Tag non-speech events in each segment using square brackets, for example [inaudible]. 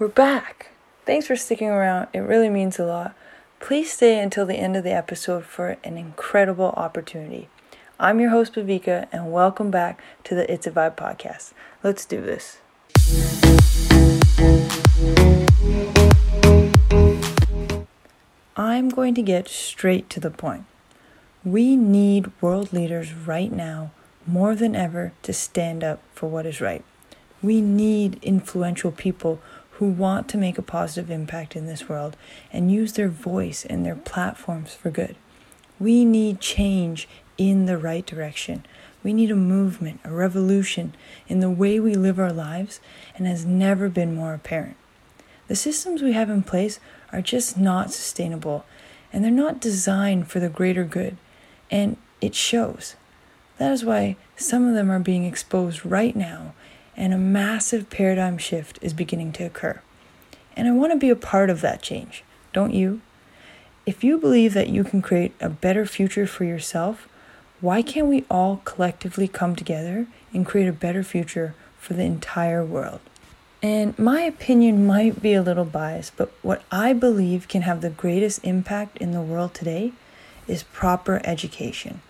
We're back. Thanks for sticking around. It really means a lot. Please stay until the end of the episode for an incredible opportunity. I'm your host, Bavika, and welcome back to the It's a Vibe podcast. Let's do this. I'm going to get straight to the point. We need world leaders right now more than ever to stand up for what is right. We need influential people who want to make a positive impact in this world and use their voice and their platforms for good. We need change in the right direction. We need a movement, a revolution in the way we live our lives, and has never been more apparent. The systems we have in place are just not sustainable, and they're not designed for the greater good, and it shows. That is why some of them are being exposed right now and a massive paradigm shift is beginning to occur. And I want to be a part of that change, don't you? If you believe that you can create a better future for yourself, why can't we all collectively come together and create a better future for the entire world? And my opinion might be a little biased, but what I believe can have the greatest impact in the world today is proper education.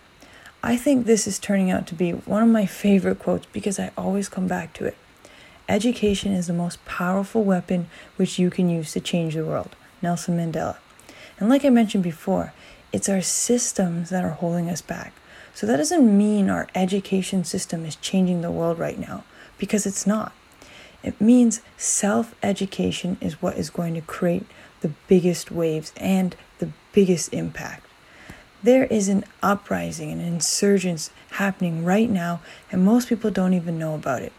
I think this is turning out to be one of my favorite quotes because I always come back to it. Education is the most powerful weapon which you can use to change the world. Nelson Mandela. And like I mentioned before, it's our systems that are holding us back. So that doesn't mean our education system is changing the world right now, because it's not. It means self education is what is going to create the biggest waves and the biggest impact. There is an uprising, an insurgence happening right now, and most people don't even know about it.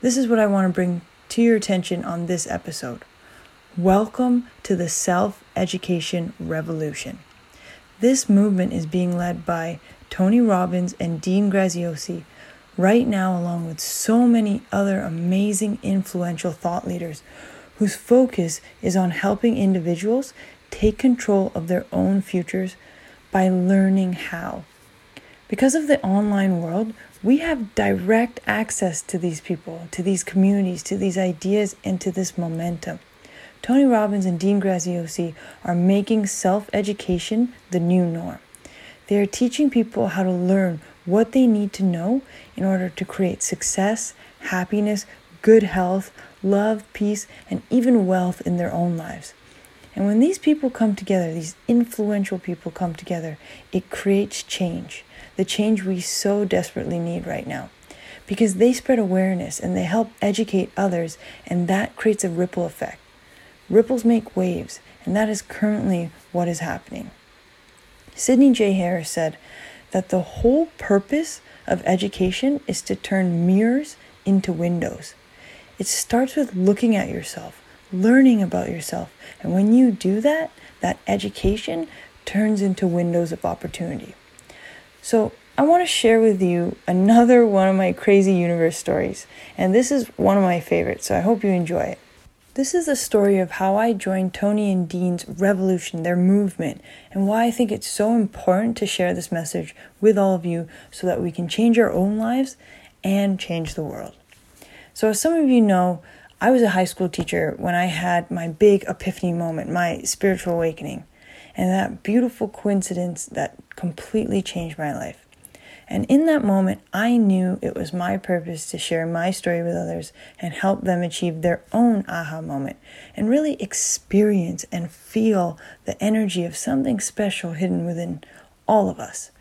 This is what I want to bring to your attention on this episode. Welcome to the self education revolution. This movement is being led by Tony Robbins and Dean Graziosi right now, along with so many other amazing, influential thought leaders whose focus is on helping individuals take control of their own futures by learning how. Because of the online world, we have direct access to these people, to these communities, to these ideas, and to this momentum. Tony Robbins and Dean Graziosi are making self education the new norm. They are teaching people how to learn what they need to know in order to create success, happiness, good health, love, peace, and even wealth in their own lives. And when these people come together, these influential people come together, it creates change. The change we so desperately need right now. Because they spread awareness and they help educate others, and that creates a ripple effect. Ripples make waves, and that is currently what is happening. Sidney J. Harris said that the whole purpose of education is to turn mirrors into windows. It starts with looking at yourself, learning about yourself. And when you do that, that education turns into windows of opportunity. So, I want to share with you another one of my crazy universe stories. And this is one of my favorites, so I hope you enjoy it. This is the story of how I joined Tony and Dean's revolution, their movement, and why I think it's so important to share this message with all of you so that we can change our own lives and change the world. So, as some of you know, I was a high school teacher when I had my big epiphany moment, my spiritual awakening, and that beautiful coincidence that completely changed my life. And in that moment, I knew it was my purpose to share my story with others and help them achieve their own aha moment and really experience and feel the energy of something special hidden within all of us.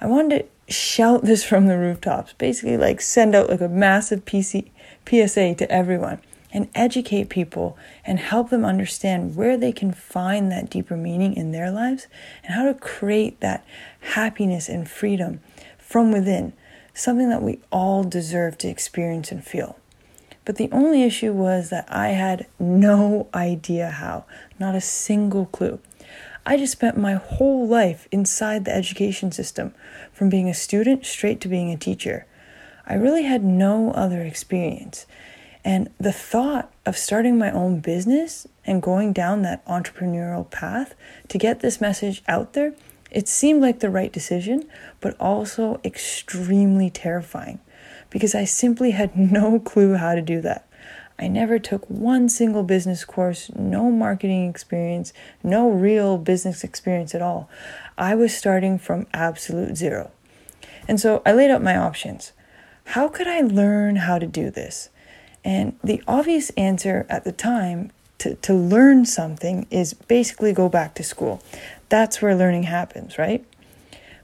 I wanted to shout this from the rooftops, basically, like send out like a massive PC, PSA to everyone and educate people and help them understand where they can find that deeper meaning in their lives and how to create that happiness and freedom from within, something that we all deserve to experience and feel. But the only issue was that I had no idea how, not a single clue. I just spent my whole life inside the education system, from being a student straight to being a teacher. I really had no other experience. And the thought of starting my own business and going down that entrepreneurial path to get this message out there, it seemed like the right decision, but also extremely terrifying because I simply had [laughs] no clue how to do that. I never took one single business course, no marketing experience, no real business experience at all. I was starting from absolute zero. And so I laid out my options. How could I learn how to do this? And the obvious answer at the time to, to learn something is basically go back to school. That's where learning happens, right?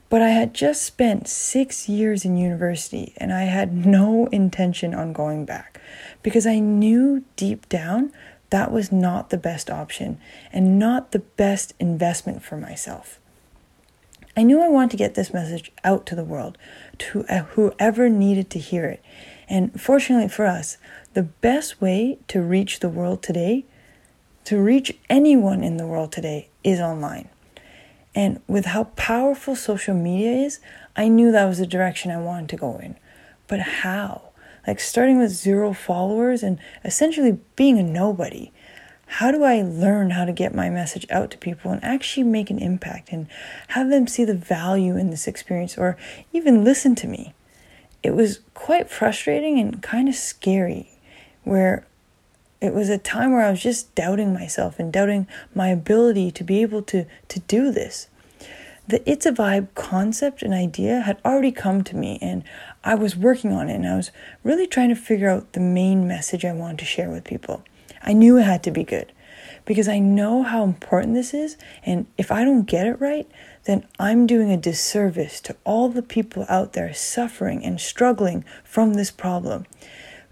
But I had just spent six years in university and I had no intention on going back because I knew deep down that was not the best option and not the best investment for myself. I knew I wanted to get this message out to the world, to whoever needed to hear it. And fortunately for us, the best way to reach the world today, to reach anyone in the world today, is online. And with how powerful social media is, I knew that was the direction I wanted to go in. But how? Like starting with zero followers and essentially being a nobody. How do I learn how to get my message out to people and actually make an impact and have them see the value in this experience or even listen to me? It was quite frustrating and kind of scary, where it was a time where I was just doubting myself and doubting my ability to be able to, to do this. The It's a Vibe concept and idea had already come to me, and I was working on it, and I was really trying to figure out the main message I wanted to share with people. I knew it had to be good because I know how important this is, and if I don't get it right, then I'm doing a disservice to all the people out there suffering and struggling from this problem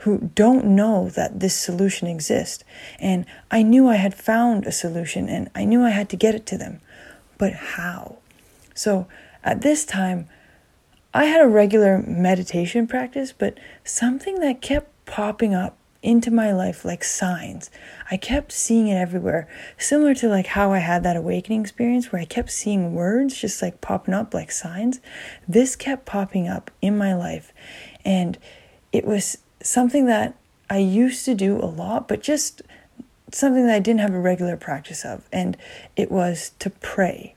who don't know that this solution exists. And I knew I had found a solution and I knew I had to get it to them. But how? So at this time, I had a regular meditation practice, but something that kept popping up into my life like signs. I kept seeing it everywhere, similar to like how I had that awakening experience where I kept seeing words just like popping up like signs. This kept popping up in my life, and it was something that I used to do a lot, but just something that I didn't have a regular practice of. And it was to pray,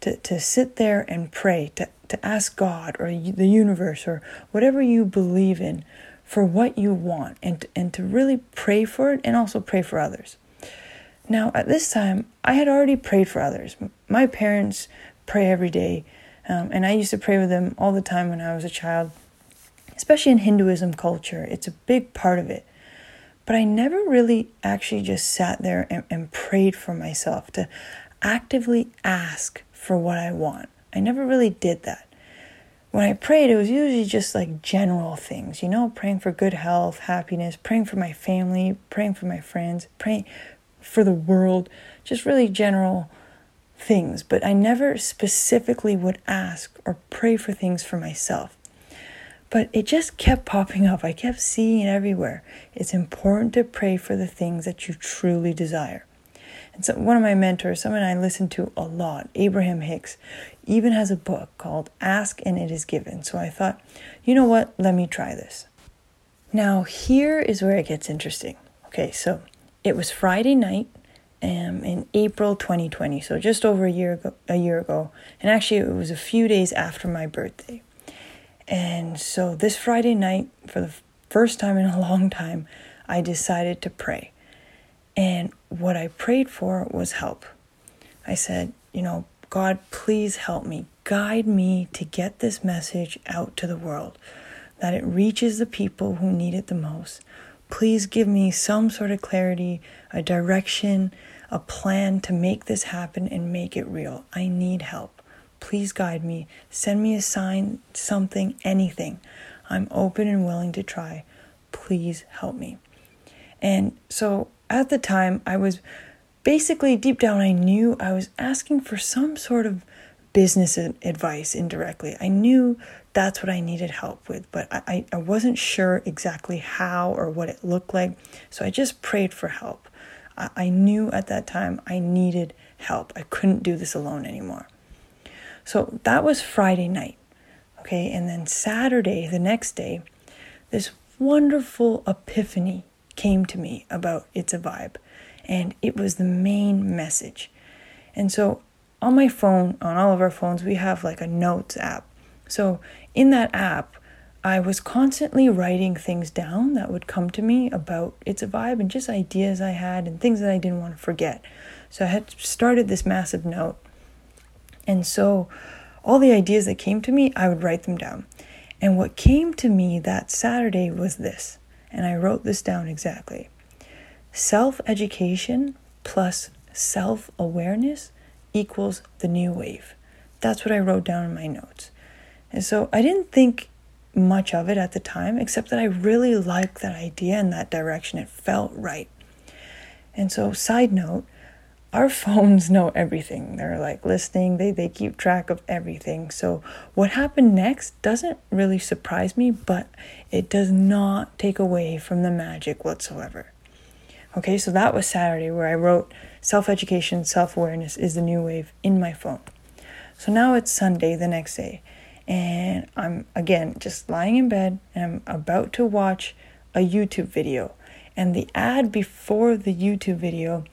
to, to sit there and pray, to, to ask God or the universe or whatever you believe in for what you want and, and to really pray for it and also pray for others. Now, at this time, I had already prayed for others. My parents pray every day, um, and I used to pray with them all the time when I was a child especially in Hinduism culture. It's a big part of it. But I never really actually just sat there and, and prayed for myself to actively ask for what I want. I never really did that. When I prayed, it was usually just like general things, you know, praying for good health, happiness, praying for my family, praying for my friends, praying for the world, just really general things. But I never specifically would ask or pray for things for myself. But it just kept popping up. I kept seeing it everywhere. It's important to pray for the things that you truly desire. And so one of my mentors, someone I listen to a lot, Abraham Hicks, even has a book called Ask and It Is Given. So I thought, you know what? Let me try this. Now, here is where it gets interesting. Okay, so it was Friday night um, in April 2020, so just over a year ago, a year ago, and actually it was a few days after my birthday. And so this Friday night, for the first time in a [laughs] long time, I decided to pray. And what I prayed for was help. I said, you know, God, please help me. Guide me to get this message out to the world, that it reaches the people who need it the most. Please give me some sort of clarity, a direction, a plan to make this happen and make it real. I need help. Please guide me. Send me a sign, something, anything. I'm open and willing to try. Please help me. And so at the time, I was basically deep down, I knew I was asking for some sort of business advice indirectly. I knew that's what I needed help with, but I, I wasn't sure exactly how or what it looked like. So I just prayed for help. I, I knew at that time I needed help. I couldn't do this alone anymore. So that was Friday night. Okay, and then Saturday, the next day, this wonderful epiphany came to me about It's a Vibe, and it was the main message. And so on my phone, on all of our phones, we have like a notes app. So in that app, I was constantly writing things down that would come to me about It's a Vibe and just ideas I had and things that I didn't want to forget. So I had started this massive note. And so all the ideas that came to me, I would write them down. And what came to me that Saturday was this, and I wrote this down exactly self education plus self awareness equals the new wave. That's what I wrote down in my notes. And so I didn't think much of it at the time, except that I really liked that idea and that direction. It felt right. And so, side note, our phones know everything. They're like listening, they, they keep track of everything. So, what happened next doesn't really surprise me, but it does not take away from the magic whatsoever. Okay, so that was Saturday where I wrote self education, self awareness is the new wave in my phone. So now it's Sunday, the next day and I'm again just lying in bed and I'm about to watch a YouTube video. And the ad before the YouTube video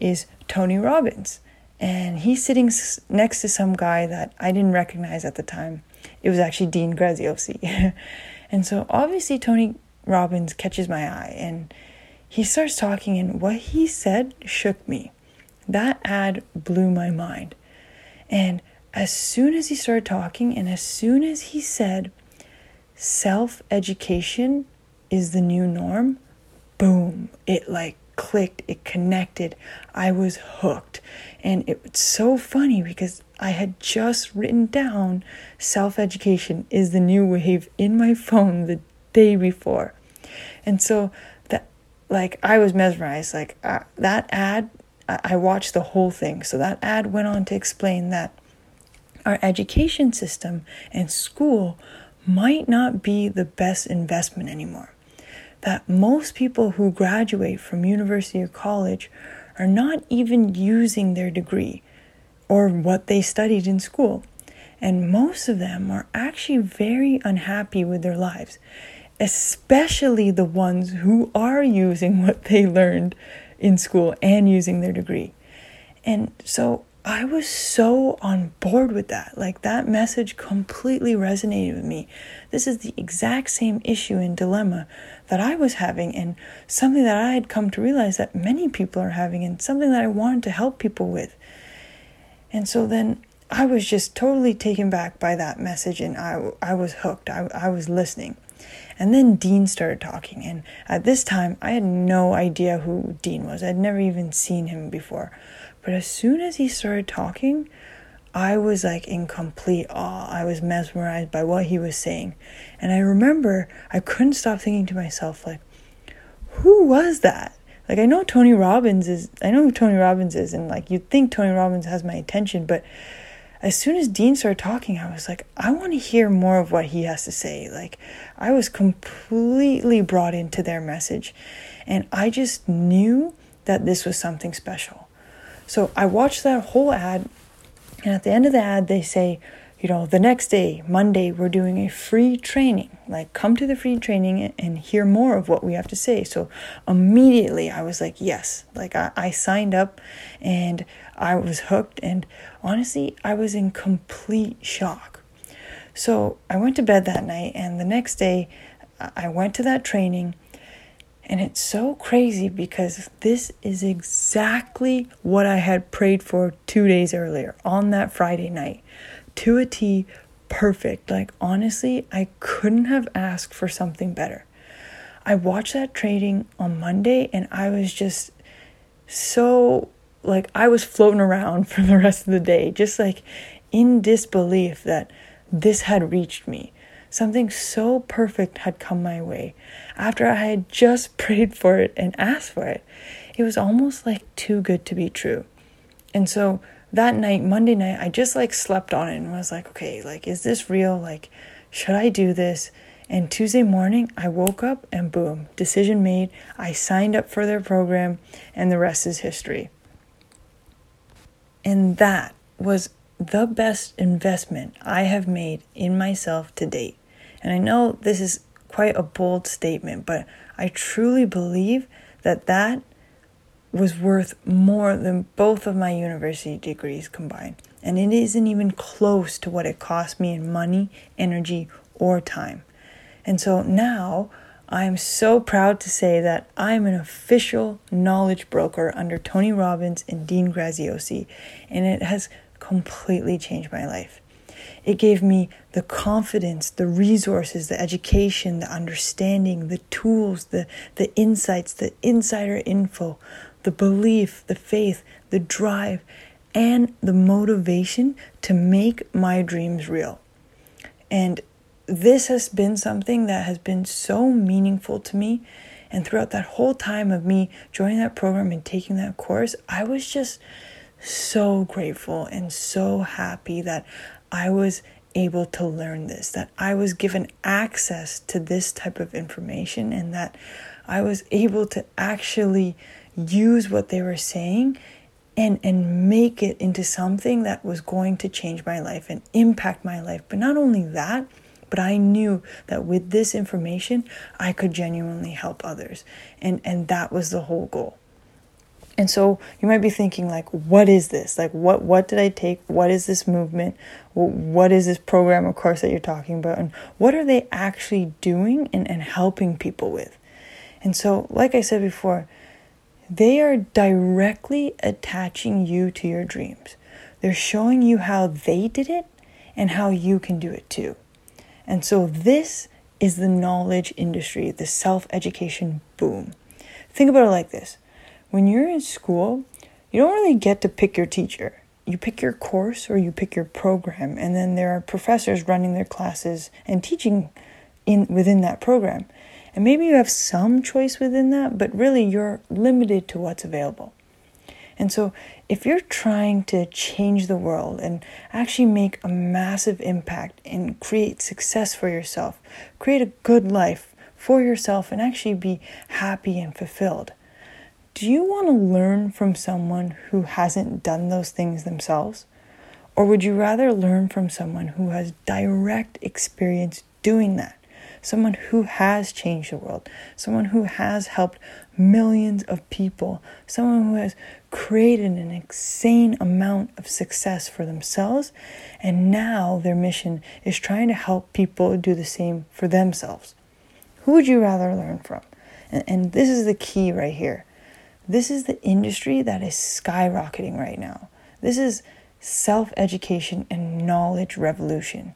is Tony Robbins. And he's sitting next to some guy that I didn't recognize at the time. It was actually Dean Graziosi. [laughs] and so obviously Tony Robbins catches my eye and he starts talking, and what he said shook me. That ad blew my mind. And as soon as he started talking and as soon as he said self education is the new norm, boom, it like clicked, it connected. I was hooked. And it's so funny because I had just written down self education is the new wave in my phone the day before. And so that, like, I was mesmerized. Like, uh, that ad, I-, I watched the whole thing. So that ad went on to explain that our education system and school might not be the best investment anymore. That most people who graduate from university or college are not even using their degree or what they studied in school. And most of them are actually very unhappy with their lives, especially the ones who are using [laughs] what they learned in school and using their degree. And so I was so on board with that. Like that message completely resonated with me. This is the exact same issue and dilemma that I was having, and something that I had come to realize that many people are having, and something that I wanted to help people with. And so then I was just totally taken back by that message, and I, I was hooked. I, I was listening. And then Dean started talking, and at this time, I had no idea who Dean was. I'd never even seen him before. But as soon as he started talking, I was like in complete awe. I was mesmerized by what he was saying. And I remember I couldn't stop thinking to myself, like, who was that? Like, I know Tony Robbins is, I know who Tony Robbins is, and like, you'd think Tony Robbins has my attention, but as soon as Dean started talking, I was like, I want to hear more of what he has to say. Like, I was completely brought into their message, and I just knew that this was something special. So I watched that whole ad, and at the end of the ad, they say, you know, the next day, Monday, we're doing a free training. Like, come to the free training and hear more of what we have to say. So, immediately, I was like, yes. Like, I, I signed up and I was hooked. And honestly, I was in complete shock. So, I went to bed that night, and the next day, I went to that training and it's so crazy because this is exactly what I had prayed for two days earlier on that Friday night. To a T, perfect. Like, honestly, I couldn't have asked for something better. I watched that trading on Monday and I was just so like I was floating around [laughs] for the rest of the day, just like in disbelief that this had reached me. Something so perfect had come my way after I had just [laughs] prayed for it and asked for it. It was almost like too good to be true. And so that night, Monday night, I just like slept on it and was like, okay, like, is this real? Like, should I do this? And Tuesday morning, I woke up and boom, decision made. I signed up for their program, and the rest is history. And that was the best investment I have made in myself to date. And I know this is quite a bold statement, but I truly believe that that was worth more than both of my university degrees combined. And it isn't even close to what it cost me in money, energy, or time. And so now I'm so proud to say that I'm an official knowledge broker under Tony Robbins and Dean Graziosi, and it has completely changed my life. It gave me the confidence, the resources, the education, the understanding, the tools, the, the insights, the insider info, the belief, the faith, the drive, and the motivation to make my dreams real. And this has been something that has been so meaningful to me. And throughout that whole time of me joining that program and taking that course, I was just so grateful and so happy that I was able to learn this, that I was given access to this type of information, and that I was able to actually use what they were saying and and make it into something that was going to change my life and impact my life. But not only that, but I knew that with this information I could genuinely help others. And and that was the whole goal. And so you might be thinking like what is this? Like what what did I take? What is this movement? What is this program of course that you're talking about? And what are they actually doing and, and helping people with? And so like I said before, they are directly attaching you to your dreams. They're showing you how they did it and how you can do it too. And so, this is the knowledge industry, the self education boom. Think about it like this when you're in school, you don't really get to pick your teacher. You pick your course or you pick your program, and then there are professors running their classes and teaching in within that program. And maybe you have some choice within that, but really you're limited to what's available. And so, if you're trying to change the world and actually make a massive impact and create success for yourself, create a good life for yourself, and actually be happy and fulfilled, do you want to learn from someone who hasn't done those things themselves? Or would you rather learn from someone who has direct experience doing that? someone who has changed the world, someone who has helped millions of people, someone who has created an insane amount of success for themselves, and now their mission is trying to help people do the same for themselves. Who would you rather learn from? And, and this is the key right here. This is the industry that is skyrocketing right now. This is self education and knowledge revolution.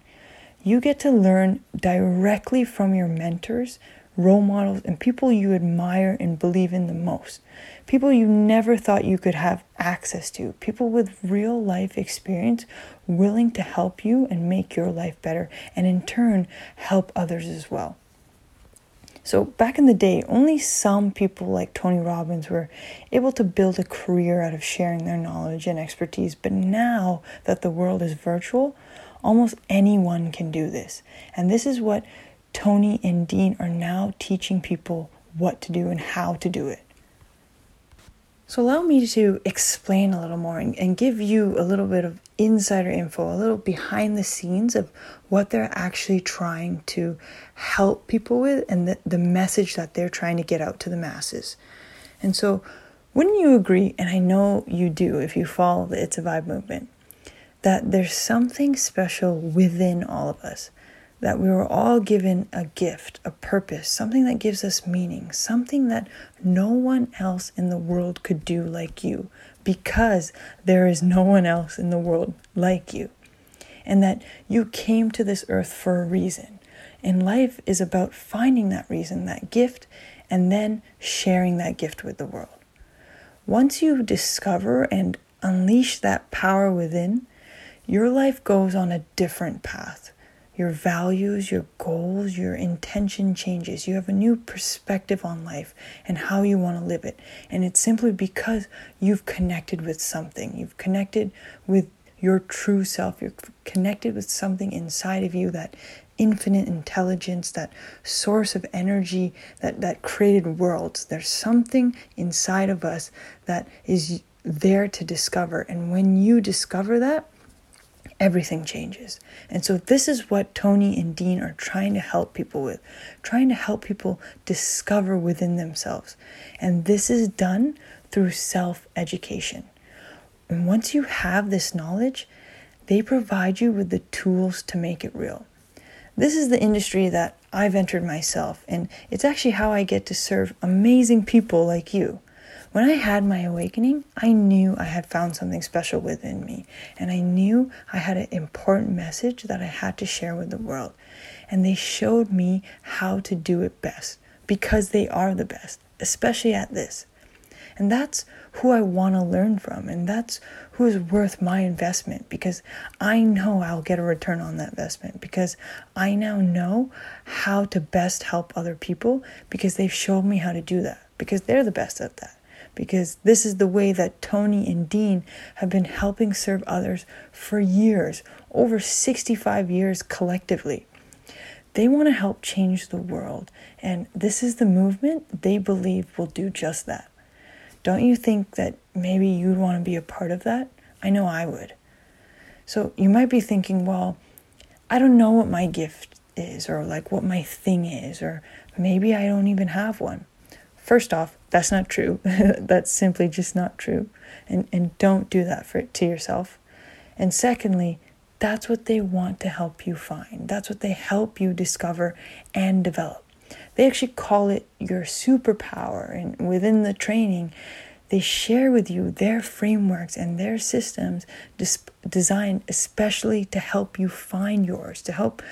You get to learn directly from your mentors, role models, and people you admire and believe in the most. People you never thought you could have access to. People with real life experience willing to help you and make your life better, and in turn, help others as well. So, back in the day, only some people like Tony Robbins were able to build a career out of sharing their knowledge and expertise. But now that the world is virtual, Almost anyone can do this. And this is what Tony and Dean are now teaching people what to do and how to do it. So, allow me to explain a little more and, and, give you a little bit of insider info, a little behind the scenes of what they're actually trying to help people with and the, the message that they're trying to get out to the masses. And so, wouldn't you agree? And I know you do if you follow the It's a Vibe movement that there's something special within all of us, that we were all given a gift, a purpose, something that gives us meaning, something that no one else in the world could do like you, because there is no one else in the world like you. And that you came to this earth for a reason. And life is about finding that reason, that gift, and then sharing that gift with the world. Once you discover and unleash that power within, your life goes on a different path. Your values, your goals, your intention changes. You have a new perspective on life and how you want to live it. And it's simply because you've connected with something. You've connected with your true self. You're connected with something inside of you that infinite intelligence, that source of energy that, that created worlds. There's something inside of us that is there to discover. And when you discover that, everything changes. And so, this is what Tony and Dean are trying to help people with, trying to help people discover within themselves. And this is done through self education. And once you have this knowledge, they provide you with the tools to make it real. this is the industry that I've entered myself, and it's actually how I get to serve amazing people like you. When I had my awakening, I knew I had found something special within me, and I knew I had an important message that I had to share with the world. And they showed me how to do it best because they are the best, especially at this. And that's who I want to learn from, and that's who is worth my investment because I know I'll get a return on that investment because I now know how to best help other people because they've shown me how to do that because they're the best at that because this is the way that Tony and Dean have been helping serve others for years, over 65 years collectively. They want to help change the world, and this is the movement they believe will do just that. Don't you think that maybe you'd want to be a part of that? I know I would. So you might be thinking, well, I don't know what my gift is, or like what my thing is, or maybe I don't even have one. First off, that's not true. [laughs] that's simply just not true. And, and don't do that for to yourself. And secondly, that's what they want to help you find. That's what they help you discover and develop. They actually call it your superpower. And within the training, they share with you their frameworks and their systems dis- designed especially to help you find yours, to help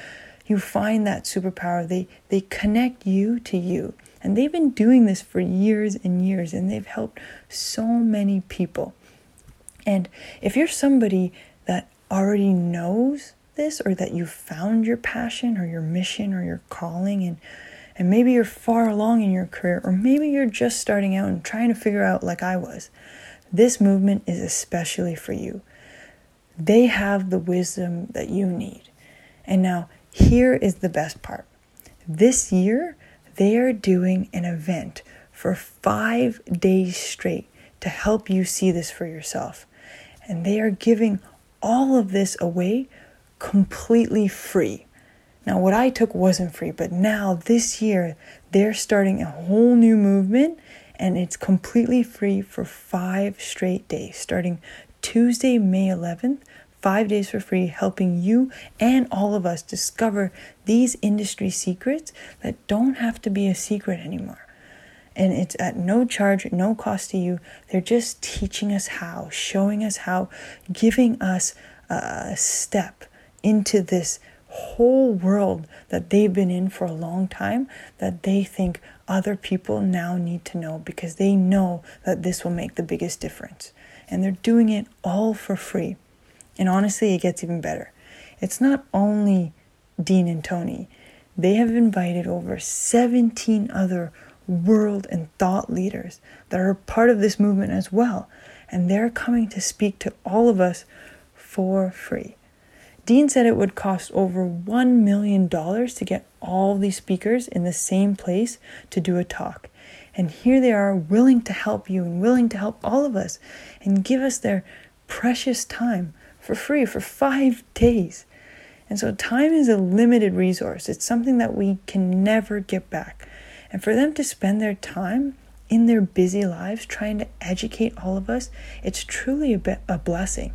you find that superpower. They, they connect you to you. And they've been doing this for years and years, and they've helped so many people. And if you're somebody that already knows this, or that you found your passion, or your mission, or your calling, and and maybe you're far along in your career, or maybe you're just starting out and trying to figure out, like I was, this movement is especially for you. They have the wisdom that you need. And now, here is the best part. This year, they are doing an event for five days straight to help you see this for yourself. And they are giving all of this away completely free. Now, what I took wasn't free, but now this year they're starting a whole new movement and it's completely free for five straight days, starting Tuesday, May 11th five days for free, helping you and all of us discover these industry secrets that don't have to be a secret anymore. And it's at no charge, no cost to you. They're just teaching us how, showing us how, giving us a step into this whole world that they've been in for a long time that they think other people now need to know because they know that this will make the biggest difference. And they're doing it all for free. And honestly, it gets even better. It's not only Dean and Tony, they have invited over 17 other world and thought leaders that are part of this movement as well. And they're coming to speak to all of us for free. Dean said it would cost over $1 million to get all these speakers in the same place to do a talk. And here they are, willing to help you and willing to help all of us and give us their precious time for free for five days. And so, time is a limited resource, it's something that we can never get back. And for them to spend their time in their busy lives trying to educate all of us, it's truly a, be- a blessing.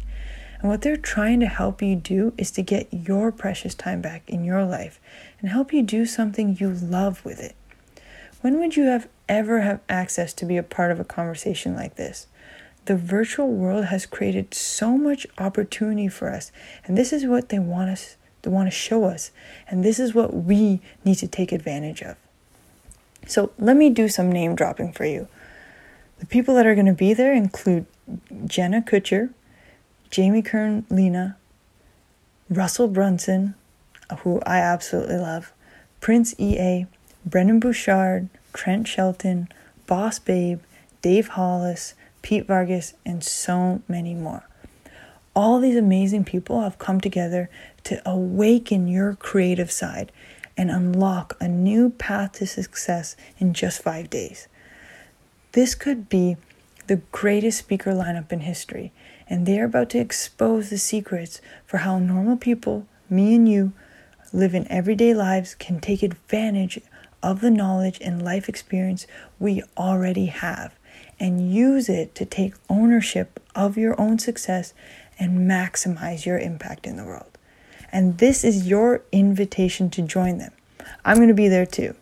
And what they're trying to help you do is to get your precious time back in your life and help you do something you love with it. When would you have ever have access to be a part of a conversation like this? The virtual world has created so much opportunity for us. And this is what they want us they want to show us. And this is what we need to take advantage of. So let me do some name dropping for you. The people that are going to be there include Jenna Kutcher, Jamie Kern Lima, Russell Brunson, who I absolutely love, Prince EA, Brendon Burchard Trent Shelton, Boss Babe, Dave Hollis, Pete Vargas, and so many more. All these amazing people have come together to awaken your creative side and unlock a new path to success in just five days. This could be the greatest speaker lineup in history, and they're about to expose the secrets for how normal people, me and you, live in everyday lives can take advantage of the knowledge and life experience we already have and use it to take ownership of your own success and maximize your impact in the world. And this is your invitation to join them. I'm going to be there too.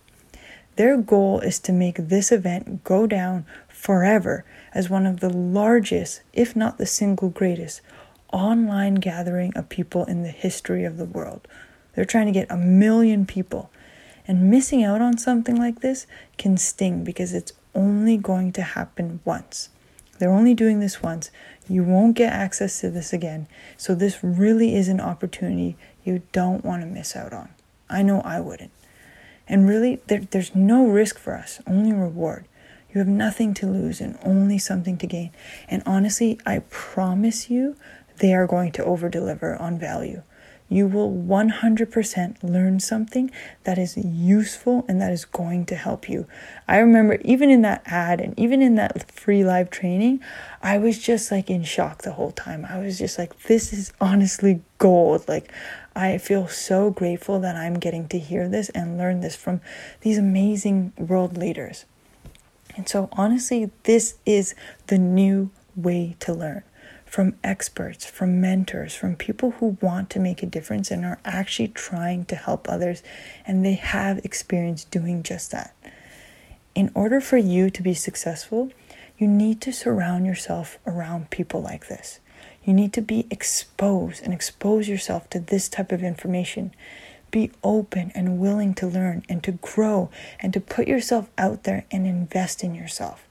Their goal is to make this event go down forever as one of the largest, if not the single greatest, online gathering of people in the history of the world. They're trying to get a million people. And missing out on something like this can sting because it's only going to happen once. They're only doing this once. You won't get access to this again. So, this really is an opportunity you don't want to miss out on. I know I wouldn't. And really, there, there's no risk for us, only reward. You have nothing to lose and only something to gain. And honestly, I promise you, they are going to over deliver on value you will 100% learn something that is useful and that is going to help you. I remember even in that ad and even in that free live training, I was just like in shock the whole time. I was just like, this is honestly gold. Like, I feel so grateful that I'm getting to hear this and learn this from these amazing world leaders. And so, honestly, this is the new way to learn from experts, from mentors, from people who want to make a difference and are actually trying to help others, and they have experience doing just that. In order for you to be successful, you need to surround yourself around people like this. You need to be exposed and expose yourself to this type of information. Be open and willing to learn and to grow and to put yourself out there and invest in yourself.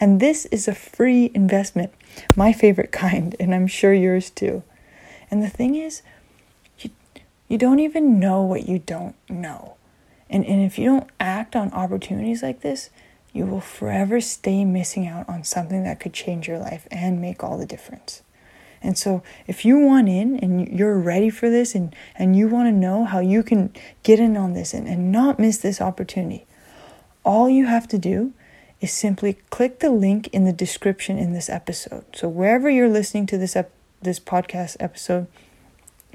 And this is a free investment, my favorite [laughs] kind, and I'm sure yours too. And the thing is, you, you don't even know what you don't know. And, and if you don't act on opportunities like this, you will forever stay missing out on something that could change your life and make all the difference. And so, if you want in and you're ready for this and, and you want to know how you can get in on this and, and not miss this opportunity, all you have to do is simply click the link in the description in this episode. So wherever you're listening to this ep- this podcast episode,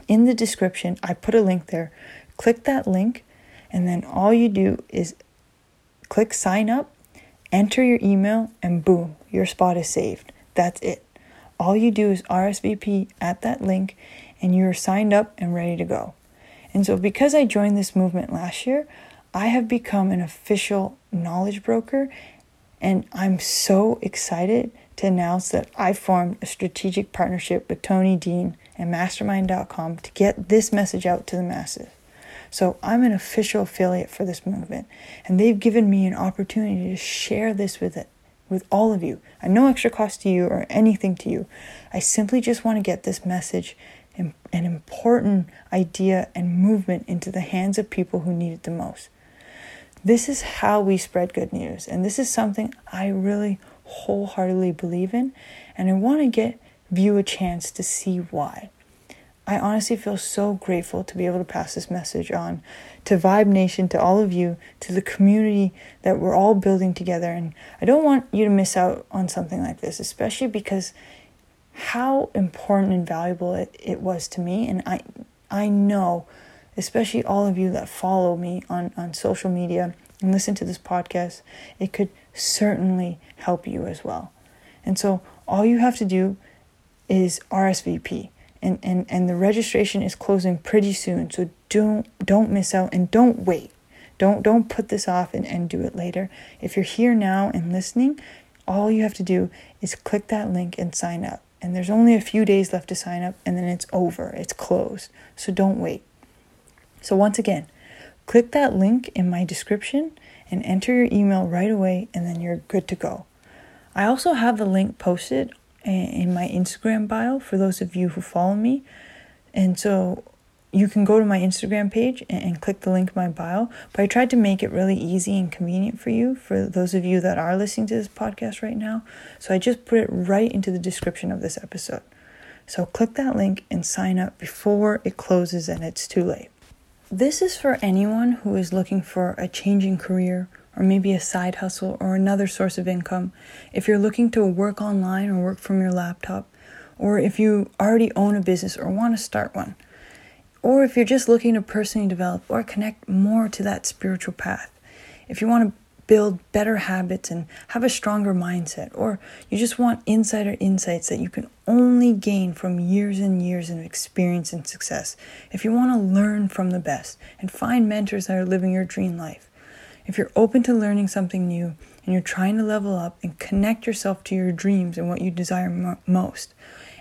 in the description, I put a link there. Click that link, and then all you do is click sign up, enter your email, and boom, your spot is saved. That's it. All you do is RSVP at that link, and you're signed up and ready to go. And so, because I joined this movement last year, I have become an official knowledge broker and I'm so excited to announce that I formed a strategic partnership with Tony Dean and Mastermind.com to get this message out to the masses. So I'm an official affiliate for this movement, and they've given me an opportunity to share this with it with all of you. At no extra cost to you or anything to you. I simply just want to get this message and an important idea and movement into the hands of people who need it the most. This is how we spread good news. And this is something I really wholeheartedly believe in. And I want to get you a chance to see why. I honestly feel so grateful to be able to pass this message on to Vibe Nation, to all of you, to the community that we're all building together. And I don't want you to miss out on something like this, especially because how important and valuable it, it was to me. And I, I know especially all of you that follow me on, on social media and listen to this podcast, it could certainly help you as well. And so all you have to do is RSVP. And, and, and the registration is closing pretty soon. So don't don't miss out and don't wait. Don't don't put this off and, and do it later. If you're here now and listening, all you have to do is click that link and sign up. And there's only a few days left to sign up and then it's over. It's closed. So don't wait. So, once again, click that link in my description and enter your email right away, and then you're good to go. I also have the link posted in my Instagram bio for those of you who follow me. And so you can go to my Instagram page and, click the link in my bio. But I tried to make it really easy and convenient for you, for those of you that are listening to this podcast right now. So I just put it right into the description of this episode. So click that link and sign up before it closes and it's too late. This is for anyone who is looking for a changing career or maybe a side hustle or another source of income. If you're looking to work online or work from your laptop, or if you already own a business or want to start one, or if you're just looking to personally develop or connect more to that spiritual path. If you want to build better habits and have a stronger mindset, or you just want insider insights that you can only gain from years and years of experience and success, if you want to learn from the best and find mentors that are living your dream life, if you're open to learning something new and you're trying to level up and connect yourself to your dreams and what you desire mo- most,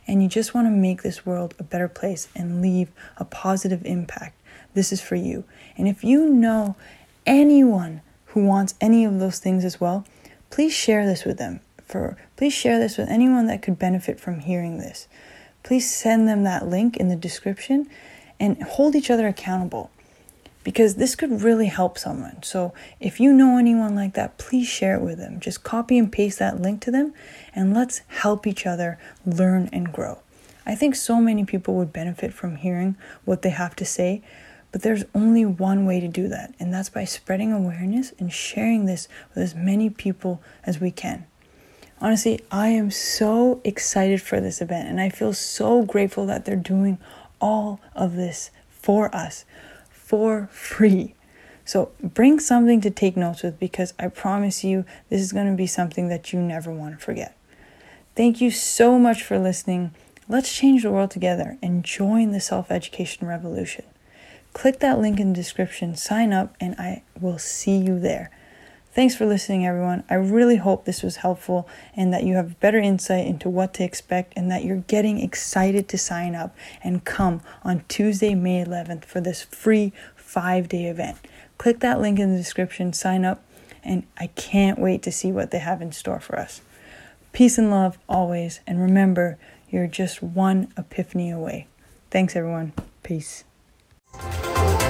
and you just want to make this world a better place and leave a positive impact, this is for you. And if you know anyone who wants any of those things as well, please share this with them. For please share this with anyone that could benefit from hearing this. Please send them that link in the description and hold each other accountable because this could really help someone. So if you know anyone like that, please share it with them. Just copy and paste that link to them and let's help each other learn and grow. I think so many people would benefit from hearing what they have to say, but there's only one way to do that, and that's by spreading awareness and sharing this with as many people as we can. Honestly, I am so excited for this event, and I feel so grateful that they're doing all of this for us for free. So bring something to take notes with because I promise you this is going to be something that you never want to forget. Thank you so much for listening. Let's change the world together and join the self education revolution. Click that link in the description, sign up, and I will see you there. Thanks for listening, everyone. I really hope this was helpful and that you have better insight into what to expect and that you're getting excited to sign up and come on Tuesday, May 11th for this free five day event. Click that link in the description, sign up, and I can't wait to see what they have in store for us. Peace and love always, and remember, you're just one epiphany away. Thanks, everyone. Peace. Música